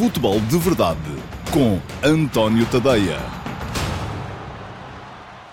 Futebol de Verdade com António Tadeia.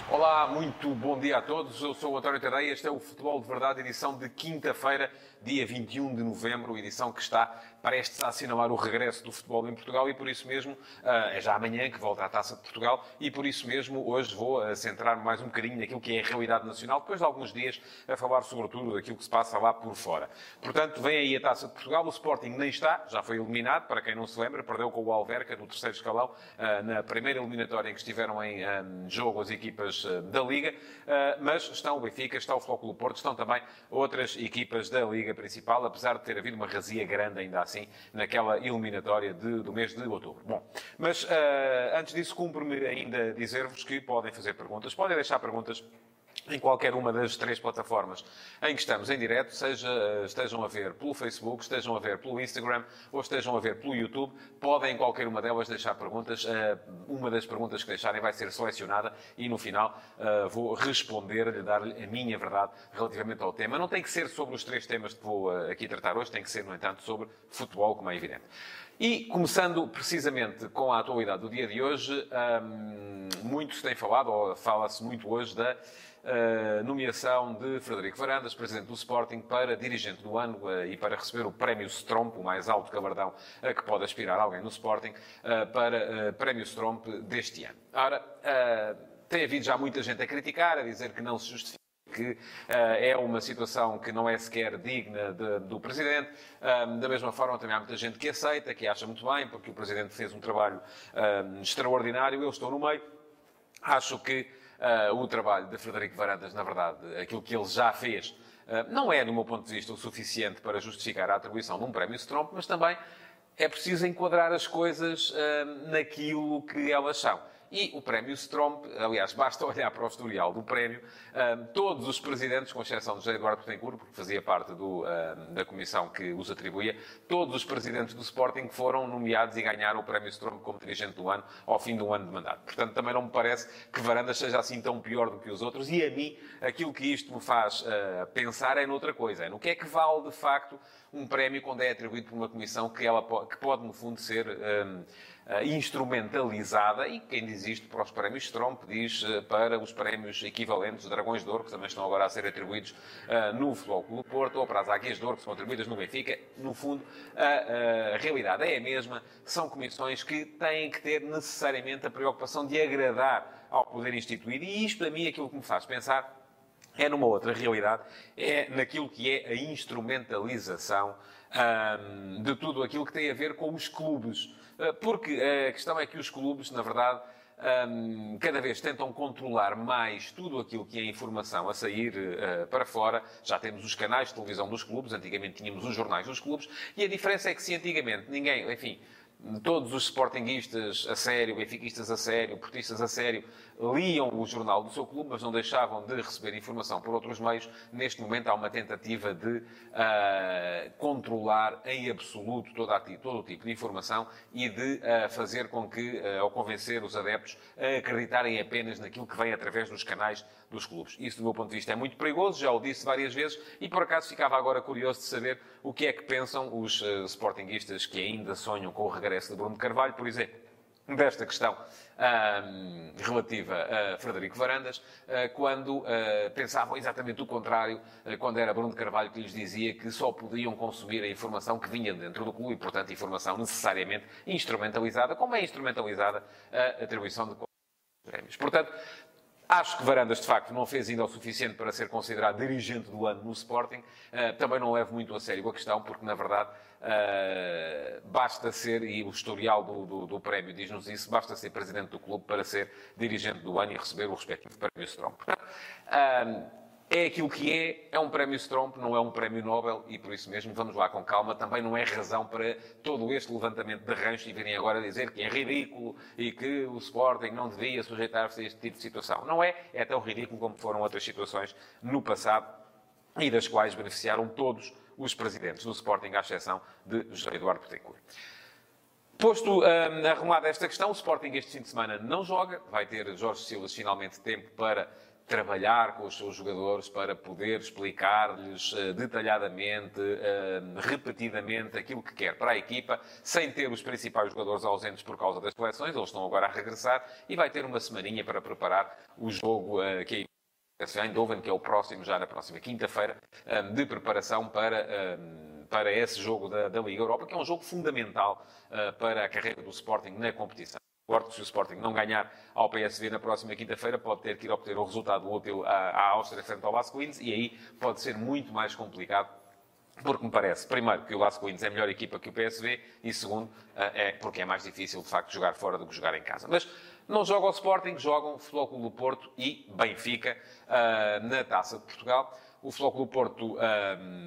Olá, muito bom dia a todos. Eu sou o António Tadeia. Este é o Futebol de Verdade, edição de quinta-feira, dia 21 de novembro, edição que está a assinalar o regresso do futebol em Portugal e por isso mesmo ah, é já amanhã que volta à Taça de Portugal e por isso mesmo hoje vou ah, centrar-me mais um bocadinho naquilo que é a realidade nacional, depois de alguns dias a falar sobretudo daquilo que se passa lá por fora. Portanto, vem aí a Taça de Portugal, o Sporting nem está, já foi eliminado, para quem não se lembra, perdeu com o Alverca no terceiro escalão, ah, na primeira eliminatória em que estiveram em jogo as equipas da Liga, mas estão o Benfica, está o Flóculo Porto, estão também outras equipas da Liga principal, apesar de ter havido uma razia grande ainda assim naquela eliminatória de, do mês de outubro. Bom, mas uh, antes disso, cumpre-me ainda dizer-vos que podem fazer perguntas, podem deixar perguntas em qualquer uma das três plataformas em que estamos em direto, seja eh, estejam a ver pelo Facebook, estejam a ver pelo Instagram ou estejam a ver pelo YouTube, podem em qualquer uma delas deixar perguntas. Eh, uma das perguntas que deixarem vai ser selecionada e no final eh, vou responder, dar-lhe a minha verdade relativamente ao tema. Não tem que ser sobre os três temas que vou aqui tratar hoje, tem que ser, no entanto, sobre futebol, como é evidente. E começando precisamente com a atualidade do dia de hoje, um, muito se tem falado, ou fala-se muito hoje, da uh, nomeação de Frederico Varandas, presidente do Sporting, para dirigente do ano uh, e para receber o prémio Stromp, o mais alto galardão a que pode aspirar alguém no Sporting, uh, para prémio Stromp deste ano. Ora, tem havido já muita gente a criticar, a dizer que não se justifica que uh, é uma situação que não é sequer digna de, do Presidente. Da mesma forma, também há muita gente que aceita, que acha muito bem, porque o Presidente fez um trabalho extraordinário. Eu estou no meio. Acho que uh, o trabalho de Frederico Varandas, na verdade, aquilo que ele já fez, uh, não é, do meu ponto de vista, o suficiente para justificar a atribuição de um prémio Stromp, mas também é preciso enquadrar as coisas naquilo que elas são. E o prémio Stromp, aliás, basta olhar para o historial do prémio, todos os presidentes, com exceção de José Eduardo Betancourt, porque fazia parte do, da comissão que os atribuía, todos os presidentes do Sporting foram nomeados e ganharam o prémio Stromp como dirigente do ano ao fim do ano de mandato. Portanto, também não me parece que Varandas seja assim tão pior do que os outros. E a mim, aquilo que isto me faz uh, pensar é noutra coisa. É no que é que vale, de facto, um prémio quando é atribuído por uma comissão que, ela pode, que pode no fundo, ser... Um, instrumentalizada e quem diz isto para os prémios Stromp diz uh, para os prémios equivalentes Dragões de Ouro, que também estão agora a ser atribuídos uh, no Futebol do Porto, ou para as Águias de Ouro, que são atribuídas no Benfica. No fundo, a, a realidade é a mesma. São comissões que têm que ter necessariamente a preocupação de agradar ao poder instituído e isto, a mim, aquilo que me faz pensar é numa outra realidade, é naquilo que é a instrumentalização um, de tudo aquilo que tem a ver com os clubes. Eh, porque a questão é que os clubes, na verdade, um, cada vez tentam controlar mais tudo aquilo que é informação a sair uh, para fora. Já temos os canais de televisão dos clubes, antigamente tínhamos os jornais dos clubes, e a diferença é que se antigamente ninguém, enfim, todos os sportinguistas a sério, benfiquistas a sério, portistas a sério, liam o jornal do seu clube, mas não deixavam de receber informação por outros meios. Neste momento há uma tentativa de uh, controlar em absoluto todo, o tipo de informação e de uh, fazer com que, uh, ou convencer os adeptos a acreditarem apenas naquilo que vem através dos canais dos clubes. Isso, do meu ponto de vista, é muito perigoso, já o disse várias vezes, e por acaso ficava agora curioso de saber o que é que pensam os uh, sportinguistas que ainda sonham com o regresso de Bruno Carvalho, por exemplo, desta questão relativa a Frederico Varandas, uh, quando uh, pensavam exatamente o contrário, uh, quando era Bruno Carvalho que lhes dizia que só podiam consumir a informação que vinha dentro do clube e, portanto, informação necessariamente instrumentalizada, como é instrumentalizada a atribuição de prémios. Portanto, Acho que Varandas, de facto, não fez ainda o suficiente para ser considerado dirigente do ano no Sporting. Uh, também não levo muito a sério a questão, porque, na verdade, uh, basta ser, e o historial do, do, do prémio diz-nos isso, basta ser presidente do clube para ser dirigente do ano e receber o respectivo prémio Strong. Portanto, uh, é aquilo que é, é um prémio Stromp, não é um prémio Nobel, e por isso mesmo vamos lá com calma. Também não é razão para todo este levantamento de rancho e virem agora dizer que é ridículo e que o Sporting não devia sujeitar-se a este tipo de situação. Não é, é tão ridículo como foram outras situações no passado e das quais beneficiaram todos os presidentes do Sporting, à exceção de José Eduardo Betancourt. Posto um, arrumada esta questão, o Sporting este fim de semana não joga, vai ter Jorge Silas finalmente tempo para trabalhar com os seus jogadores para poder explicar-lhes uh, detalhadamente, uh, repetidamente, aquilo que quer para a equipa, sem ter os principais jogadores ausentes por causa das seleções. Eles estão agora a regressar e vai ter uma semaninha para preparar o jogo uh, que a Eindhoven, que é o próximo, já na próxima quinta-feira, de preparação para para esse jogo da, da, Liga Europa, que é um jogo fundamental para a carreira do Sporting na competição. Porto, se o Sporting não ganhar ao PSV na próxima quinta-feira, pode ter que ir obter o resultado útil à, Áustria frente ao Vasco Queens e aí pode ser muito mais complicado porque me parece, primeiro, que o Vasco Queens é melhor equipa que o PSV e, segundo, é porque é mais difícil, de facto, jogar fora do que jogar em casa. Mas não jogam o Sporting, jogam o Clube do Porto e Benfica uh, na Taça de Portugal. O Clube Porto uh,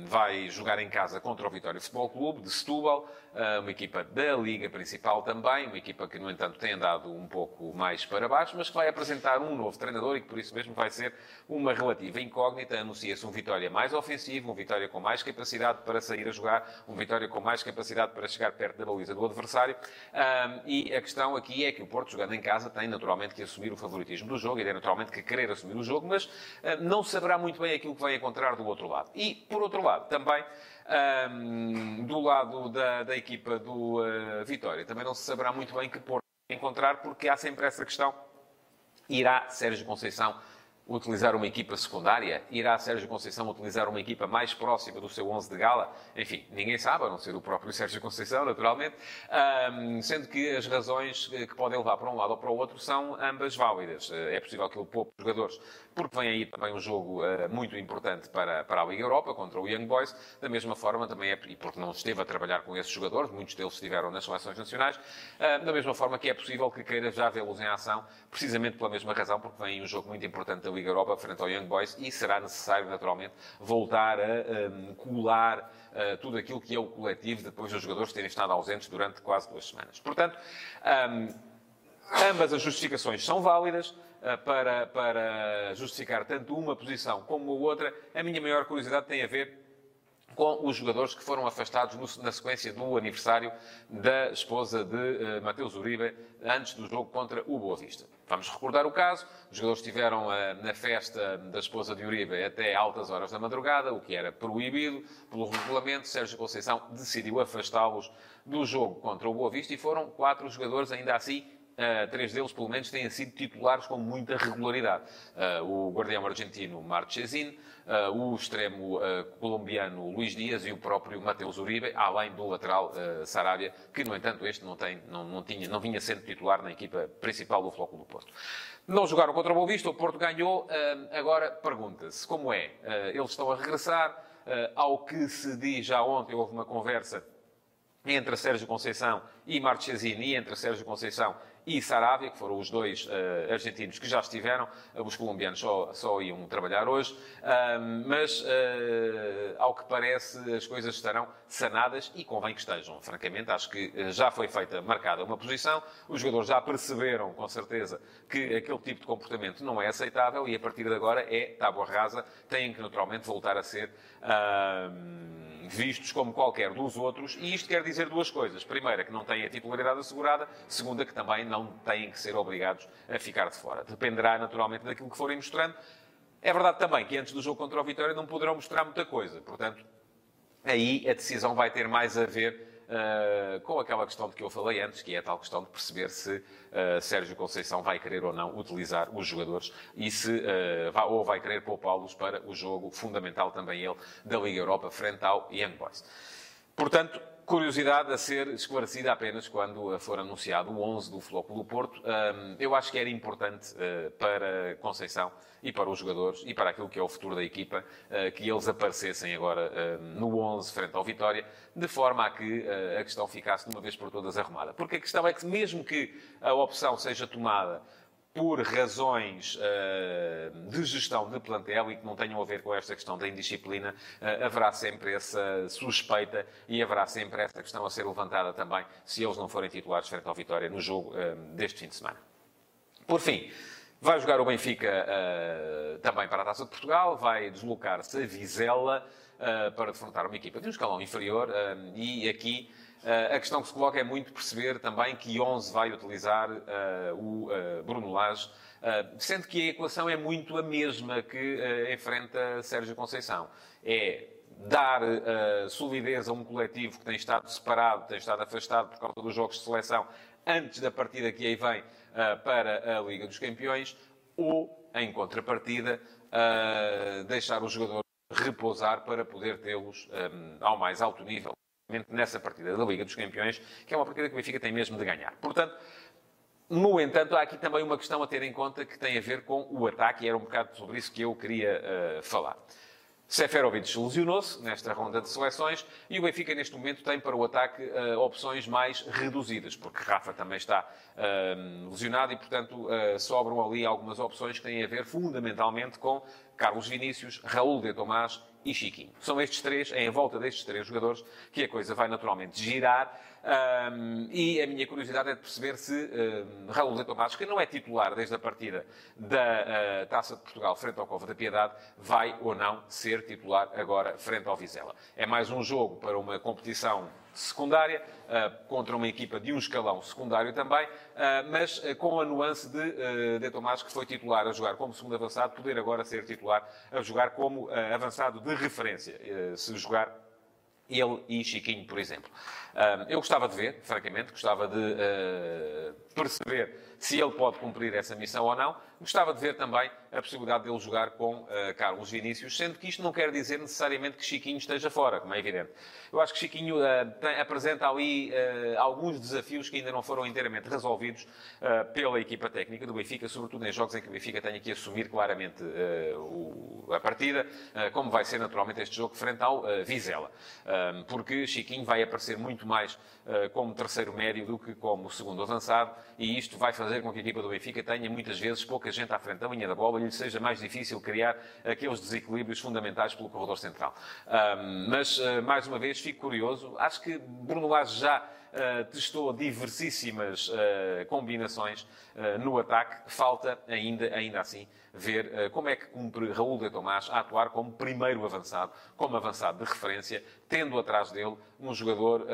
vai jogar em casa contra o Vitória Futebol Clube de Setúbal. Ah, uma equipa da Liga Principal também, uma equipa que, no entanto, tem andado um pouco mais para baixo, mas que vai apresentar um novo treinador e que, por isso mesmo, vai ser uma relativa incógnita. Anuncia-se um Vitória mais ofensivo, um Vitória com mais capacidade para sair a jogar, um Vitória com mais capacidade para chegar perto da baliza do adversário. Ah, e a questão aqui é que o Porto, jogando em casa, tem naturalmente que assumir o favoritismo do jogo e tem naturalmente que querer assumir o jogo, mas ah, não saberá muito bem aquilo que vai encontrar do outro lado. E, por outro lado, também um, do lado da, da equipa do uh, Vitória, também não se saberá muito bem que Porto encontrar, porque há sempre essa questão. Irá Sérgio Conceição utilizar uma equipa secundária? Irá Sérgio Conceição utilizar uma equipa mais próxima do seu 11 de gala? Enfim, ninguém sabe, a não ser o próprio Sérgio Conceição, naturalmente, um, sendo que as razões que podem levar para um lado ou para o outro são ambas válidas. É possível que ele poupe jogadores porque vem aí também um jogo uh, muito importante para, para a Liga Europa, contra o Young Boys, da mesma forma também é, e porque não esteve a trabalhar com esses jogadores, muitos deles estiveram nas seleções nacionais, da mesma forma que é possível que queira já vê-los em ação, precisamente pela mesma razão, porque vem um jogo muito importante da Liga Europa frente ao Young Boys e será necessário, naturalmente, voltar a um, colar Uh, tudo aquilo que é o coletivo depois dos jogadores terem estado ausentes durante quase duas semanas. Portanto, um, ambas as justificações são válidas. Eh, para, para justificar tanto uma posição como a outra, a minha maior curiosidade tem a ver com os jogadores que foram afastados no, na sequência do aniversário da esposa de uh, Mateus Uribe, antes do jogo contra o Boa Vista. Vamos recordar o caso. Os jogadores estiveram uh, na festa da esposa de Uribe até altas horas da madrugada, o que era proibido pelo regulamento. Sérgio Conceição decidiu afastá-los do jogo contra o Boa Vista e foram quatro jogadores, ainda assim, três deles, pelo menos, têm sido titulares com muita regularidade. Uh, o guardião argentino Marchesin, uh, o extremo colombiano Luís Dias e o próprio Mateus Uribe, além do lateral Sarabia, que, no entanto, este não, tem, não, não, tinha, não vinha sendo titular na equipa principal do Flóculo do Porto. Não jogaram contra o Boa Vista, o Porto ganhou. agora, pergunta-se como é. eles estão a regressar. ao que se diz, já ontem houve uma conversa entre Sérgio Conceição e Marchesini, entre Sérgio Conceição e Sarabia, que foram os dois uh, argentinos que já estiveram. Uh, os colombianos só, só iam trabalhar hoje. Uh, mas, eh, ao que parece, as coisas estarão sanadas e convém que estejam. Francamente, acho que já foi feita, marcada uma posição. Os jogadores já perceberam, com certeza, que aquele tipo de comportamento não é aceitável e, a partir de agora, é tábua rasa. Têm que, naturalmente, voltar a ser vistos como qualquer dos outros, e isto quer dizer duas coisas. Primeira, que não têm a titularidade assegurada. Segunda, que também não têm que ser obrigados a ficar de fora. Dependerá, naturalmente, daquilo que forem mostrando. É verdade também que antes do jogo contra o Vitória não poderão mostrar muita coisa. Portanto, aí a decisão vai ter mais a ver uh, com aquela questão de que eu falei antes, que é a tal questão de perceber se uh, Sérgio Conceição vai querer ou não utilizar os jogadores e se uh, vai, ou vai querer poupá-los para o jogo fundamental também ele da Liga Europa frente ao Young Boys. Portanto, curiosidade a ser esclarecida apenas quando for anunciado o 11 do Flóculo do Porto. Eu acho que era importante para Conceição e para os jogadores e para aquilo que é o futuro da equipa, eh, que eles aparecessem agora eh, no 11 frente ao Vitória, de forma a que eh, a questão ficasse de uma vez por todas arrumada. Porque a questão é que, mesmo que a opção seja tomada por razões uh, de gestão de plantel e que não tenham a ver com esta questão da indisciplina, uh, haverá sempre essa suspeita e haverá sempre essa questão a ser levantada também se eles não forem titulares frente ao Vitória no jogo uh, deste fim de semana. Por fim, Vai jogar o Benfica também para a Taça de Portugal, vai deslocar-se a Vizela para defrontar uma equipa de um escalão inferior e aqui Uh, a questão que se coloca é muito perceber também que 11 vai utilizar uh, o uh, Bruno Lage, sendo que a equação é muito a mesma que enfrenta Sérgio Conceição. É dar solidez a um coletivo que tem estado separado, tem estado afastado por causa dos jogos de seleção, antes da partida que aí vem para a Liga dos Campeões, ou, em contrapartida, deixar os jogadores repousar para poder tê-los um, ao mais alto nível nessa partida da Liga dos Campeões, que é uma partida que o Benfica tem mesmo de ganhar. Portanto, no entanto, há aqui também uma questão a ter em conta que tem a ver com o ataque, e era um bocado sobre isso que eu queria uh, falar. Seferovic lesionou-se nesta ronda de seleções e o Benfica, neste momento, tem para o ataque uh, opções mais reduzidas, porque Rafa também está uh, lesionado e, portanto, uh, sobram ali algumas opções que têm a ver fundamentalmente com Carlos Vinícius, Raul de Tomás e Chiquinho. São estes três, é em volta destes três jogadores, que a coisa vai naturalmente girar. Um, e a minha curiosidade é de perceber se um, Raul de Tomás, que não é titular desde a partida da uh, Taça de Portugal frente ao Cova da Piedade, vai ou não ser titular agora frente ao Vizela. É mais um jogo para uma competição secundária, uh, contra uma equipa de um escalão secundário também, uh, mas uh, com a nuance de De Tomás, que foi titular a jogar como segundo avançado, poder agora ser titular a jogar como avançado de referência, se jogar ele e Chiquinho, por exemplo. eu gostava de ver, francamente, gostava de perceber se ele pode cumprir essa missão ou não. Gostava de ver também a possibilidade dele jogar com uh, Carlos Vinícius, sendo que isto não quer dizer necessariamente que Chiquinho esteja fora, como é evidente. Eu acho que Chiquinho uh, tem, apresenta ali uh, alguns desafios que ainda não foram inteiramente resolvidos pela equipa técnica do Benfica, sobretudo em jogos em que o Benfica tenha que assumir claramente o, a partida, como vai ser naturalmente este jogo frente ao Vizela. porque Chiquinho vai aparecer muito mais como terceiro médio do que como segundo avançado, e isto vai fazer com que a equipa do Benfica tenha muitas vezes pouca gente à frente da linha da bola e lhe seja mais difícil criar aqueles desequilíbrios fundamentais pelo corredor central. mas, uh, mais uma vez, fico curioso. Acho que Bruno Lage já Uh, testou diversíssimas uh, combinações uh, no ataque. Falta ainda, ainda assim, ver como é que cumpre Raul de Tomás a atuar como primeiro avançado, como avançado de referência, tendo atrás dele um jogador,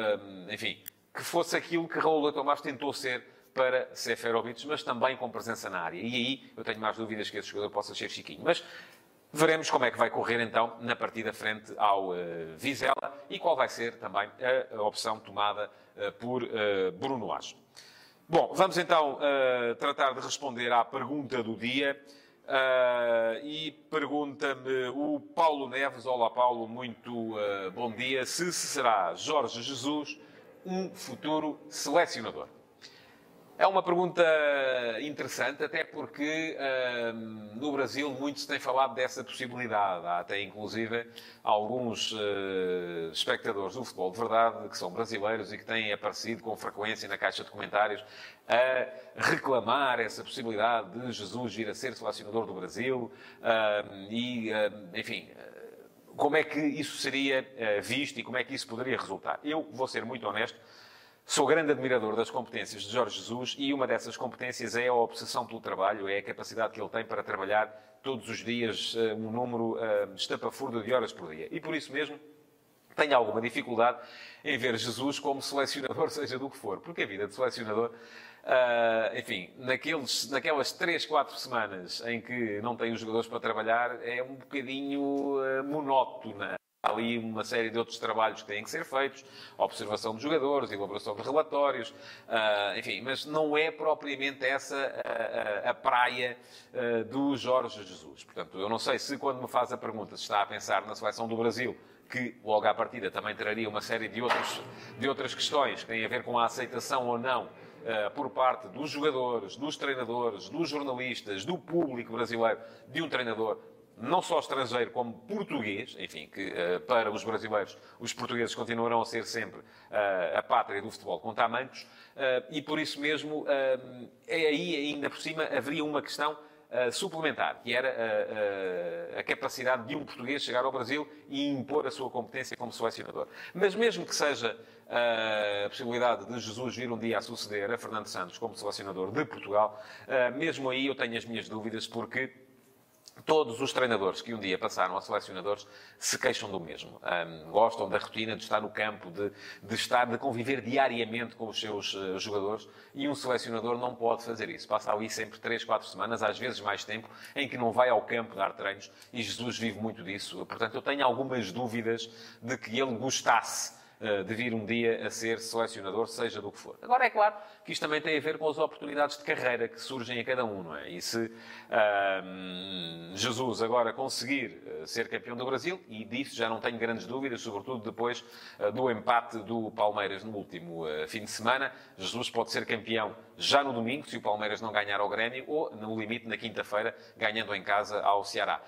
enfim, que fosse aquilo que Raul de Tomás tentou ser para Seferovic, mas também com presença na área. E aí eu tenho mais dúvidas que esse jogador possa ser Chiquinho. Mas veremos como é que vai correr então na partida frente ao uh, Vizela e qual vai ser também a, opção tomada uh, por uh, Bruno Lage. Bom, vamos então tratar de responder à pergunta do dia. e pergunta-me o Paulo Neves. Olá, Paulo, muito bom dia. Se será Jorge Jesus um futuro selecionador? É uma pergunta interessante, até porque hum, no Brasil muito se tem falado dessa possibilidade. Há até, inclusive, alguns uh, espectadores do futebol de verdade, que são brasileiros e que têm aparecido com frequência na caixa de comentários, a reclamar essa possibilidade de Jesus vir a ser selecionador do Brasil. Uh, e, uh, enfim, como é que isso seria eh, visto e como é que isso poderia resultar? Eu vou ser muito honesto Sou grande admirador das competências de Jorge Jesus e uma dessas competências é a obsessão pelo trabalho, é a capacidade que ele tem para trabalhar todos os dias eh, um número uh, estapafúrdio de horas por dia. E por isso mesmo tenho alguma dificuldade em ver Jesus como selecionador, seja do que for, porque a vida de selecionador, uh, enfim, naqueles, naquelas 3, 4 semanas em que não tem os jogadores para trabalhar, é um bocadinho uh, monótona Há ali uma série de outros trabalhos que têm que ser feitos, observação de jogadores, elaboração de relatórios, uh, enfim, mas não é propriamente essa a, a, a praia uh, do Jorge Jesus. Portanto, eu não sei se quando me faz a pergunta se está a pensar na seleção do Brasil, que logo à partida também traria uma série de, outros, de outras questões que têm a ver com a aceitação ou não Uh, por parte dos jogadores, dos treinadores, dos jornalistas, do público brasileiro, de um treinador não só estrangeiro como português, enfim, que uh, para os brasileiros os portugueses continuarão a ser sempre uh, a pátria do futebol com tamancos, uh, e por isso mesmo, é aí ainda por cima haveria uma questão suplementar, que era a capacidade de um português chegar ao Brasil e impor a sua competência como selecionador. Mas mesmo que seja a possibilidade de Jesus vir um dia a suceder a Fernando Santos como selecionador de Portugal, mesmo aí eu tenho as minhas dúvidas, porque Todos os treinadores que um dia passaram aos selecionadores se queixam do mesmo. Um, gostam da rotina de estar no campo, de, de estar, de conviver diariamente com os seus uh, jogadores e um selecionador não pode fazer isso. Passa ali sempre 3, 4 semanas, às vezes mais tempo, em que não vai ao campo dar treinos e Jesus vive muito disso. Portanto, eu tenho algumas dúvidas de que ele gostasse de vir um dia a ser selecionador, seja do que for. Agora, é claro que isto também tem a ver com as oportunidades de carreira que surgem a cada um, não é? E se Jesus agora conseguir eh, ser campeão do Brasil, e disso já não tenho grandes dúvidas, sobretudo depois uh, do empate do Palmeiras no último fim de semana, Jesus pode ser campeão já no domingo, se o Palmeiras não ganhar ao Grêmio, ou, no limite, na quinta-feira, ganhando em casa ao Ceará.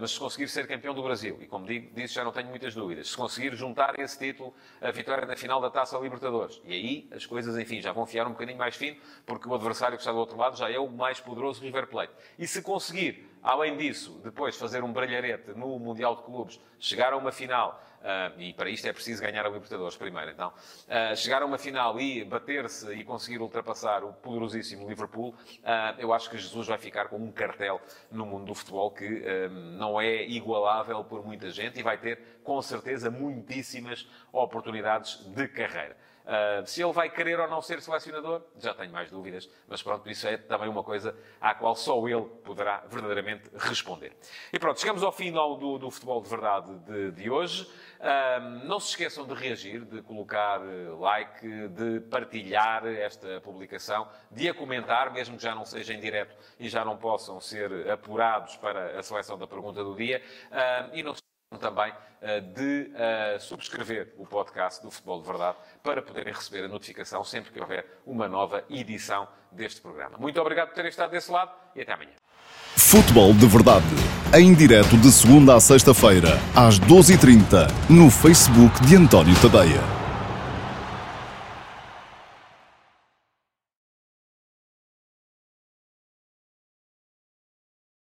mas se conseguir ser campeão do Brasil, e como digo, disso já não tenho muitas dúvidas, se conseguir juntar esse título a vitória na final da Taça Libertadores. E aí as coisas, enfim, já vão fiar um bocadinho mais fino, porque o adversário que está do outro lado já é o mais poderoso River Plate. E se conseguir, além disso, depois fazer um brilharete no Mundial de Clubes, chegar a uma final, Uh, e para isto é preciso ganhar a Libertadores primeiro, então. Uh, chegar a uma final e bater-se e conseguir ultrapassar o poderosíssimo Liverpool, uh, eu acho que Jesus vai ficar com um cartel no mundo do futebol que não é igualável por muita gente e vai ter, com certeza, muitíssimas oportunidades de carreira. Uh, se ele vai querer ou não ser selecionador, já tenho mais dúvidas, mas pronto, isso é também uma coisa à qual só ele poderá verdadeiramente responder. E pronto, chegamos ao final do, do futebol de verdade de, de hoje. Uh, não se esqueçam de reagir, de colocar eh, like, de partilhar esta publicação, de a comentar, mesmo que já não seja em direto e já não possam ser apurados para a seleção da pergunta do dia. Uh, e não também eh, de uh, subscrever o podcast do Futebol de Verdade para poderem receber a notificação sempre que houver uma nova edição deste programa. Muito obrigado por terem estado desse lado e até amanhã. Futebol de Verdade, em direto de segunda a sexta-feira, às 12h30, no Facebook de António Tadeia.